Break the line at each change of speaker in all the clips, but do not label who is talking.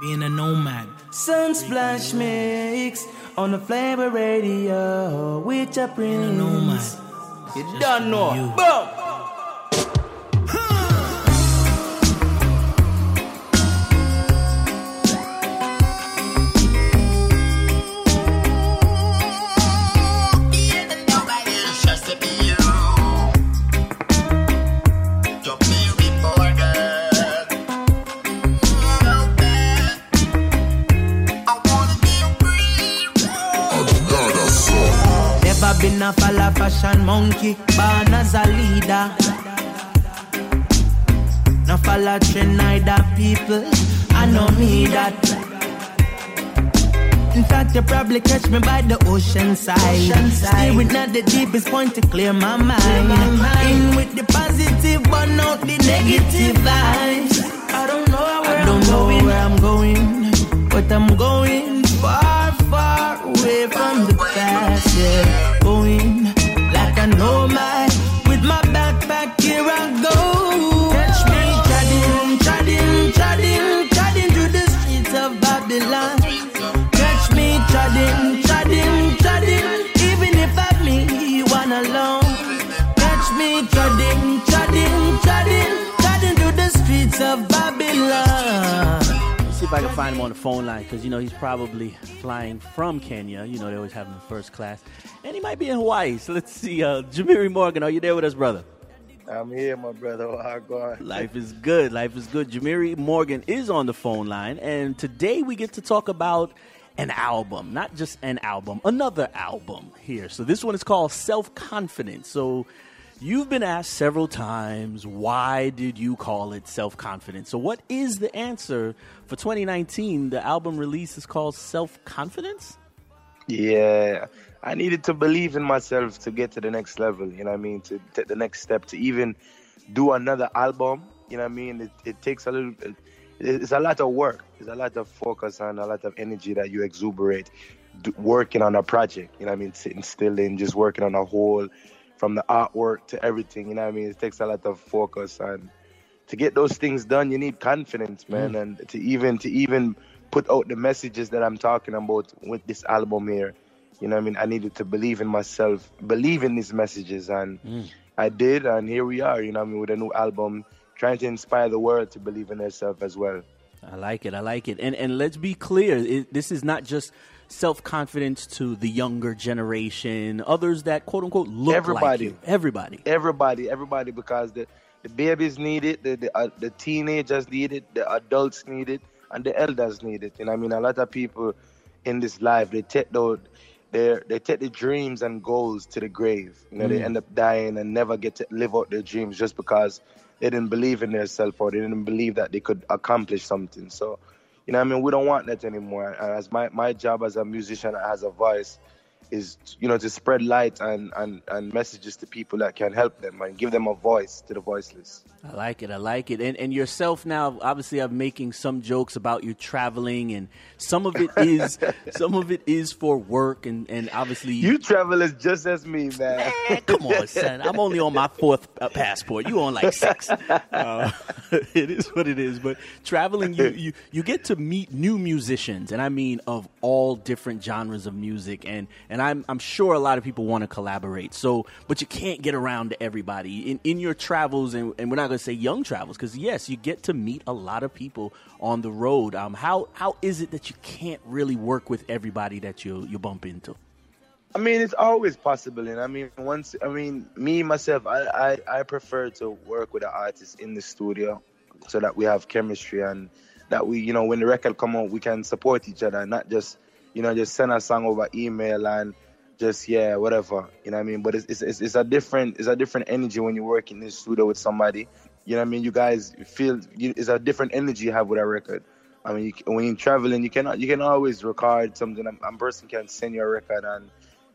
Being a nomad.
Sunsplash mix on the flavor radio with your prince.
Being a nomad.
You don't know. Boom.
A follow fashion monkey, born as a leader. No follow trend neither people, I know me that. In fact, you probably catch me by the ocean side. Steering at the deepest point to clear my mind. In with the positive, but out the negative vibes. I don't know where, I don't I'm, know going. where I'm going, but I'm going far, far away from the past. Yeah, going
on the phone line because you know he's probably flying from Kenya. You know they always have him in first class, and he might be in Hawaii. So let's see. Uh, Jemere Morgan, are you there with us, brother?
I'm here, my brother. How going?
Life is good. Life is good. Jemere Morgan is on the phone line, and today we get to talk about an album, not just an album, another album here. So this one is called Self Confidence. So you've been asked several times, why did you call it Self Confidence? So what is the answer for 2019? The album release is called Self Confidence.
Yeah, I needed to believe in myself to get to the next level. You know what I mean? To take the next step, to even do another album. You know what I mean? It, it takes a little. It, it's a lot of work. It's a lot of focus and a lot of energy that you exuberate working on a project. You know what I mean? Sitting still and just working on a whole, from the artwork to everything. You know what I mean? It takes a lot of focus and to get those things done, you need confidence, man, mm. and to even to even put out the messages that I'm talking about with this album here. You know what I mean? I needed to believe in myself, believe in these messages, and mm. I did, and here we are. You know what I mean? With a new album, trying to inspire the world to believe in themselves as well.
I like it. I like it. And and let's be clear, it, this is not just self confidence to the younger generation, others that quote unquote look
Everybody.
like you. Everybody.
Everybody, everybody, because the the babies need it, the the, uh, the teenagers need it, the adults need it, and the elders need it. You know, what I mean, a lot of people in this life they take those. They they take the dreams and goals to the grave. You know, they
Mm.
end up dying and never get to live out their dreams just because they didn't believe in themselves or they didn't believe that they could accomplish something. So, you know, I mean, we don't want that anymore. And as my my job as a musician, as a voice, is you know to spread light and, and, and messages to people that can help them and give them a voice to the voiceless.
I like it. I like it. And and yourself now, obviously, I'm making some jokes about you traveling, and some of it is some of it is for work, and and obviously
You travel as just as me, man.
Man, come on, son. I'm only on my fourth uh, passport. You on like six. Uh, it is what it is. But traveling, you, you you get to meet new musicians, and I mean of all different genres of music. And and I'm I'm sure a lot of people want to collaborate. So, but you can't get around to everybody in in your travels, and, and we're not going to say young travels because yes, you get to meet a lot of people on the road. Um, how how is it that you can't really work with everybody that you you bump into?
I mean, it's always possible, and I mean, once I mean, me myself, I, I I prefer to work with an artist in the studio, so that we have chemistry and that we, you know, when the record come out, we can support each other, and not just, you know, just send a song over email and just yeah, whatever, you know what I mean. But it's it's it's, a different it's a different energy when you work in the studio with somebody. You know what I mean? You guys feel you, it's a different energy you have with a record. I mean, you, when you're traveling, you cannot you can always record something. A person can send you a record and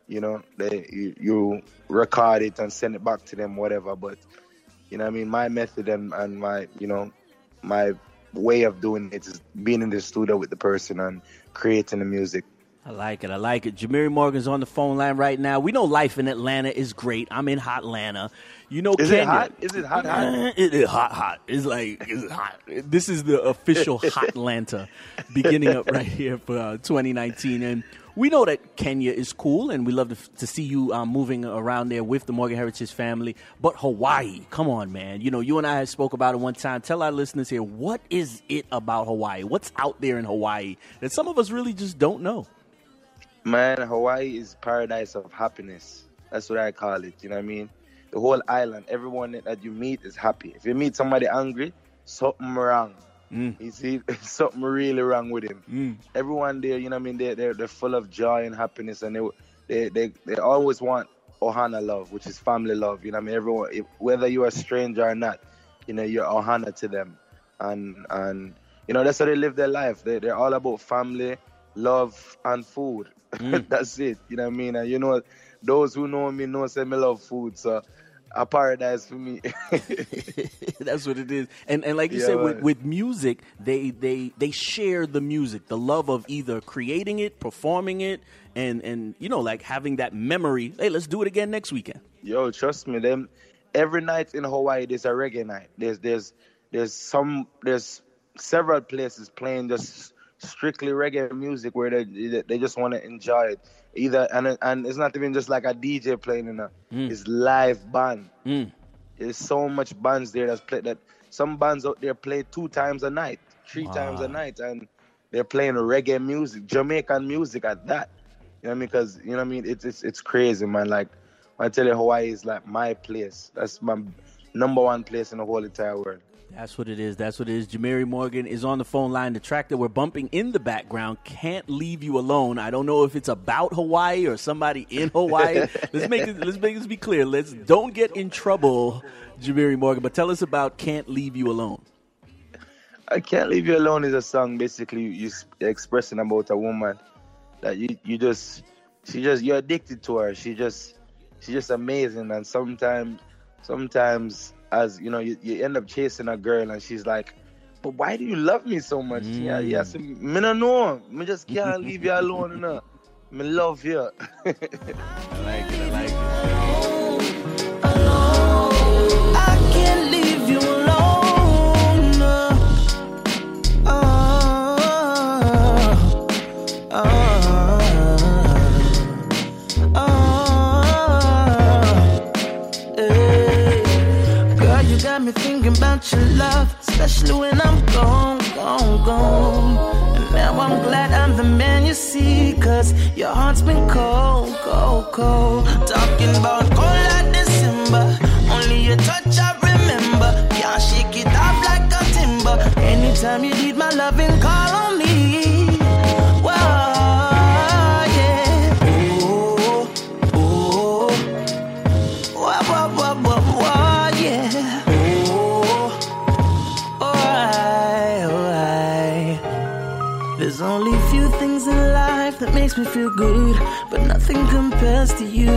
you know they you, you record it and send it back to them whatever but you know what i mean my method and, and my you know my way of doing it is being in the studio with the person and creating the music
I like it. I like it. Jemere Morgan's on the phone line right now. We know life in Atlanta is great. I'm in hot Atlanta. You know,
is
Kenya,
it hot? Is it hot? hot?
It is hot, hot. It's like it's hot. This is the official hot Atlanta, beginning up right here for uh, 2019, and we know that Kenya is cool, and we love to, to see you um, moving around there with the Morgan Heritage family. But Hawaii, come on, man. You know, you and I spoke about it one time. Tell our listeners here, what is it about Hawaii? What's out there in Hawaii that some of us really just don't know?
Man, Hawaii is paradise of happiness. That's what I call it. You know what I mean? The whole island, everyone that you meet is happy. If you meet somebody angry, something wrong. Mm. You see, something really wrong with him. Mm. Everyone there, you know what I mean? They're, they're, they're full of joy and happiness, and they, they, they, they always want Ohana love, which is family love. You know what I mean? Everyone, if, whether you're a stranger or not, you know, you're Ohana to them. And, and you know, that's how they live their life. They, they're all about family, love, and food. Mm. that's it. You know what I mean? And you know, those who know me know say me love food. So a paradise for me.
That's what it is. And and like you yeah, said, with, with music, they they they share the music, the love of either creating it, performing it, and and you know like having that memory. Hey, let's do it again next weekend.
Yo, trust me, them every night in Hawaii there's a reggae night. There's there's there's some there's several places playing just strictly reggae music where they they just want to enjoy it either and and it's not even just like a DJ playing in a mm. it's live band. Mm. There's so much bands there that's play that some bands out there play two times a night, three wow. times a night, and they're playing reggae music, Jamaican music at that. You know what I mean? Because you know what I mean. It's it's it's crazy, man. Like I tell you, Hawaii is like my place. That's my number one place in the whole entire world.
That's what it is. That's what it is. Jemere Morgan is on the phone line. The track that we're bumping in the background can't leave you alone. I don't know if it's about Hawaii or somebody in Hawaii. let's make this, let's make this be clear. Let's don't get in trouble, Jemere Morgan. But tell us about "Can't Leave You Alone."
I can't leave you alone is a song basically you expressing about a woman that you you just she just you're addicted to her. She just she's just amazing and sometimes sometimes as you know, you, you end up chasing a girl and she's like, but why do you love me so much? Mm. Yeah, So me no know. Me just can't leave you alone enough. Me love you. I like it. I like it.
When I'm gone, gone, gone. And now I'm glad I'm the man you see, cause your heart's been cold, cold, cold. Talking about cold like December, only your touch I remember. Can't shake it off like a timber. Anytime you need my loving, call on me. Me feel good, but nothing compares to you.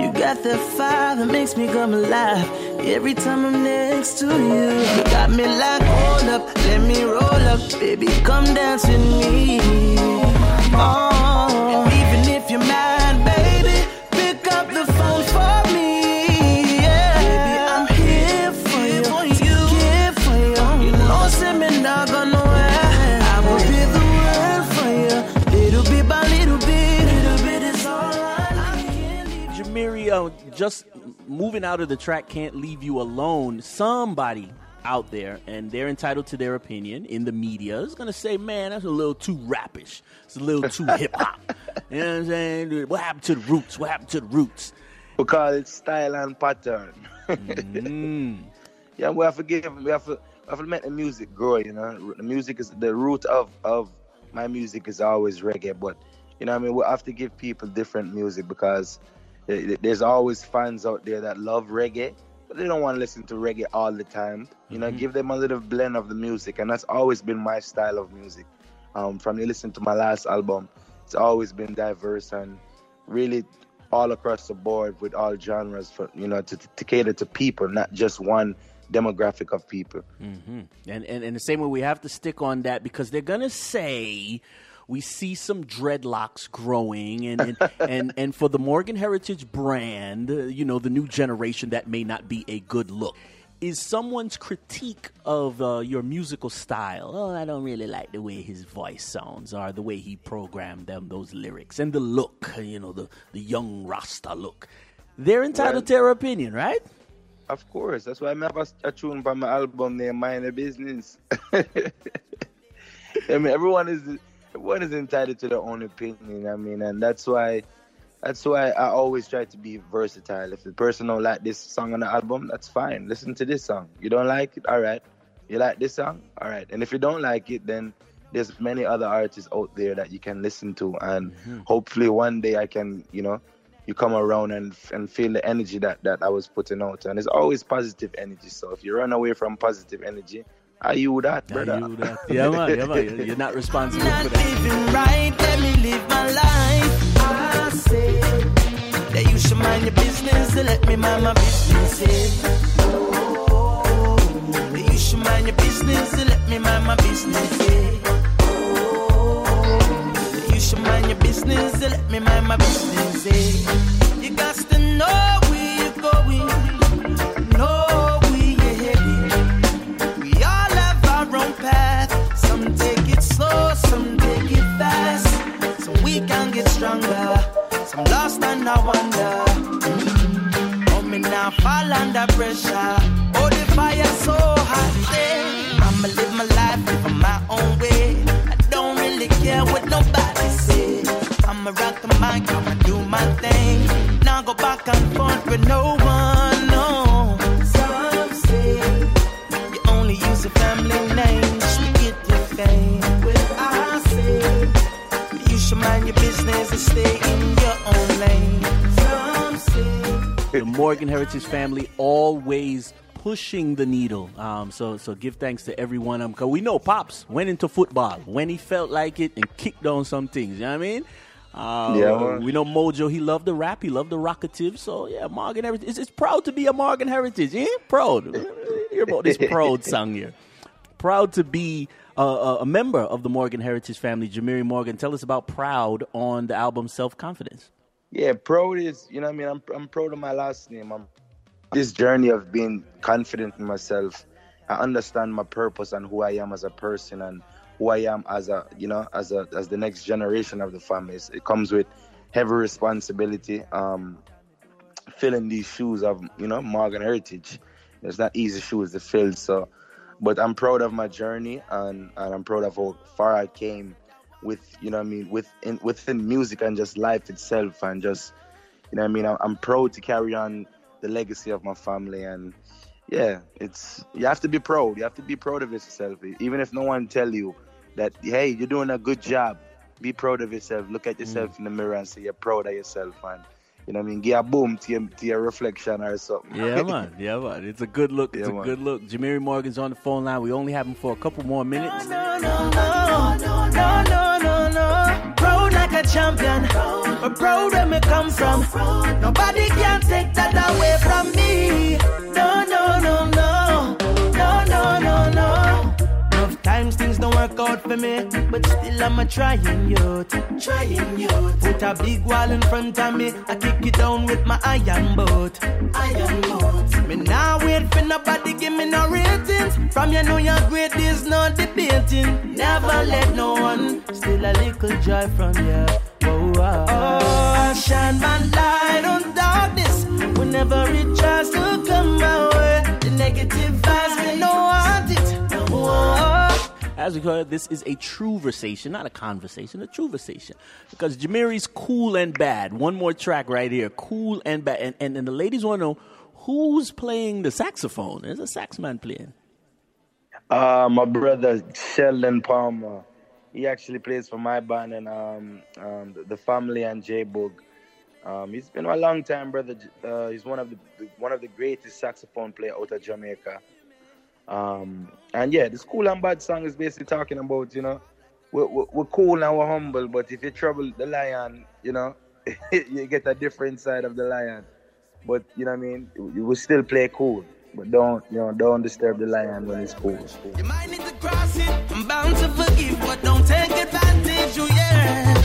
You got that fire that makes me come alive every time I'm next to you. You got me like, hold up, let me roll up, baby, come dance with me.
Just moving out of the track can't leave you alone. Somebody out there, and they're entitled to their opinion in the media, is going to say, man, that's a little too rapish. It's a little too hip hop. You know what I'm saying? What happened to the roots? What happened to the roots?
Because it's style and pattern. mm. Yeah, we have to give, we have to, we have to make the music grow, you know. The music is the root of, of my music is always reggae, but you know I mean? We have to give people different music because there's always fans out there that love reggae, but they don't want to listen to reggae all the time. You know, mm-hmm. give them a little blend of the music, and that's always been my style of music. Um, from you listen to my last album, it's always been diverse and really all across the board with all genres for you know to, to cater to people, not just one demographic of people.
Mm-hmm. And, and and the same way we have to stick on that because they're gonna say we see some dreadlocks growing, and and, and, and for the Morgan Heritage brand, uh, you know, the new generation, that may not be a good look. Is someone's critique of uh, your musical style? Oh, I don't really like the way his voice sounds, or the way he programmed them those lyrics, and the look, you know, the the young Rasta look. They're entitled well, to their opinion, right?
Of course. That's why I have a, a tune for my album named Mind the Business. I mean, everyone is everyone is entitled to their own opinion. I mean, and that's why that's why I always try to be versatile. If the person don't like this song on the album, that's fine. Listen to this song. You don't like it, all right. You like this song, all right. And if you don't like it, then there's many other artists out there that you can listen to, and mm-hmm. hopefully one day I can, you know, you come around and and feel the energy that that I was putting out, and it's always positive energy. So if you run away from positive energy, are you that, brother? Are you that?
Yeah, man, yeah, man. You're not responsible
not
for that.
Living right, let me live my life. I say that you should mind your business and let me mind my business. Yeah. Oh, that you should mind your business and let me mind my business. Yeah should mind your business and let me mind my business. Now fall under pressure. Oh, the fire so hot. Yeah. I'ma live my life, live my own way. I don't really care what nobody says. I'ma rock the mic, I'ma do my thing. Now go back and forth with no
Morgan Heritage family always pushing the needle. Um, so so give thanks to everyone. Um, cause we know Pops went into football when he felt like it and kicked on some things. You know what I mean? Uh, yeah, we know Mojo. He loved the rap. He loved the rockative. So yeah, Morgan Heritage. It's, it's proud to be a Morgan Heritage. Yeah, proud. Hear about this proud song here. Proud to be a, a, member of the Morgan Heritage family. Jemere Morgan, tell us about Proud on the album Self Confidence.
Yeah, proud is you know I mean I'm I'm proud of my last name. I'm this journey of being confident in myself. I understand my purpose and who I am as a person and who I am as a you know as a as the next generation of the family. It comes with heavy responsibility. Um, filling these shoes of you know Morgan heritage. It's not easy shoes to fill. So, but I'm proud of my journey and and I'm proud of how far I came with you know I mean within within music and just life itself and just you know I mean I'm proud to carry on the legacy of my family and yeah it's you have to be proud you have to be proud of yourself even if no one tell you that hey, you're doing a good job. Be proud of yourself. Look at yourself mm. in the mirror and say you're proud of yourself, and You know what I mean? Give a boom to your, to your reflection or something.
Yeah, man. Yeah, man. It's a good look. It's yeah, a man. good look. Jemere Morgan's on the phone line. We only have him for a couple more minutes. No, no, no, no, no, no, no, no. Proud like a champion. Proud where me come from. Nobody can take that away from me. No, no, no, no. No, no, no, no. Times things don't work out for me, but still I'm a trying youth. Trying youth. Put a big wall in front of me, I kick it down with my iron boat. Iron boat. Me now wait for nobody give me no ratings. From you know you're great, there's no debating. Never let no one a little joy from you. Oh, oh, oh. shine my light on darkness whenever it tries to come my way. The negative vibes, me no want it. Oh, as we heard, this is a true versation, not a conversation, a true versation. Because Jemere's cool and bad. One more track right here, cool and bad. And, and, and the ladies want to know who's playing the saxophone. There's a sax man playing.
Uh, my brother Sheldon Palmer. He actually plays for my band and um, um, the family and J Boog. Um, he's been a long time, brother. Uh, he's one of the one of the greatest saxophone player out of Jamaica. Um, and yeah, the Cool and Bad song is basically talking about, you know, we're, we're, we're cool and we're humble, but if you trouble the lion, you know, you get a different side of the lion. But, you know what I mean? You will still play cool. But don't, you know, don't disturb the lion when it's cool. I'm bound to forgive, but don't take advantage,
you
yeah.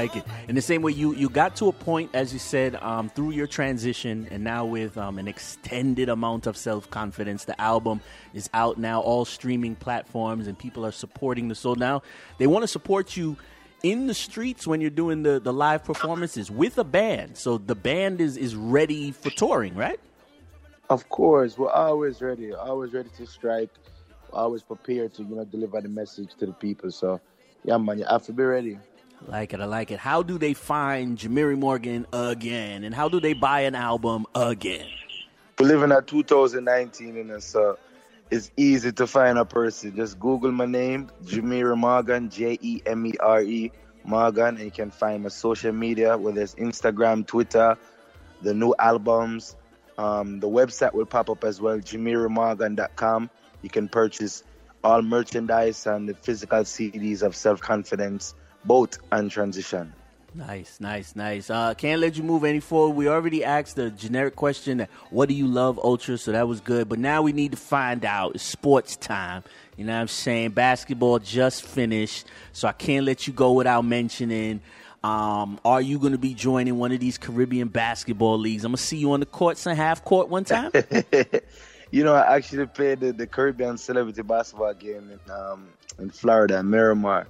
Like it. In the same way, you you got to a point, as you said, um, through your transition, and now with um, an extended amount of self confidence. The album is out now, all streaming platforms, and people are supporting the soul. Now they want to support you in the streets when you're doing the, the live performances with a band. So the band is is ready for touring, right?
Of course, we're always ready. Always ready to strike. Always prepared to you know deliver the message to the people. So yeah, man, you have to be ready.
Like it. I like it. How do they find Jemere Morgan again? And how do they buy an album again?
We're living at 2019 and so it's easy to find a person. Just Google my name, Jemere Morgan, J E M E R E Morgan, and you can find my social media, whether it's Instagram, Twitter, the new albums. Um, the website will pop up as well, JemereMorgan.com. You can purchase all merchandise and the physical CDs of Self Confidence, both and Transition.
Nice, nice, nice. Uh, can't let you move any forward. We already asked the generic question, what do you love, Ultra? So that was good. But now we need to find out. It's sports time. You know what I'm saying? Basketball just finished. So I can't let you go without mentioning. Um, are you going to be joining one of these Caribbean basketball leagues? I'm going to see you on the courts and half court one time.
you know, I actually played the, the Caribbean celebrity basketball game in, um, in Florida, Miramar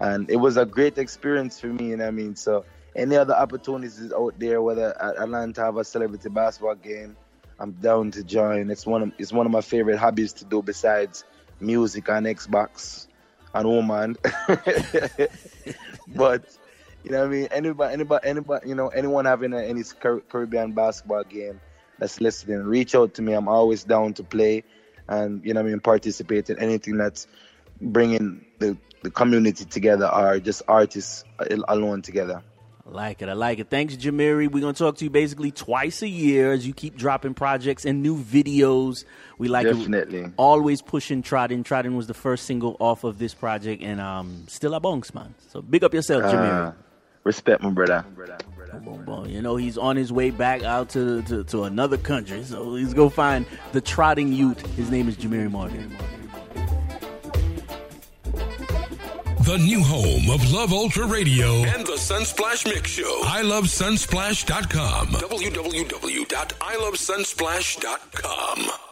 and it was a great experience for me. And I mean, so any other opportunities out there, whether Atlanta have a celebrity basketball game, I'm down to join. It's one of it's one of my favorite hobbies to do besides music and Xbox and woman. but you know what I mean? Anybody, anybody, anybody, you know, anyone having a, any Caribbean basketball game that's listening, reach out to me. I'm always down to play and you know I mean, participate in anything that's bringing the the community together or just artists alone together.
I like it. I like it. Thanks, Jemere. We're gonna talk to you basically twice a year as you keep dropping projects and new videos. We like
definitely
it. always pushing Trotting. Trotting was the first single off of this project, and um, still a bonks, man. So big up yourself, uh,
Respect, my brother.
Boom, boom. You know he's on his way back out to, to, to another country, so he's gonna find the trotting youth. His name is Jemere Morgan.
The new home of Love Ultra Radio and the Sunsplash Mix Show. I love Sunsplash.com. www.ilovesunsplash.com.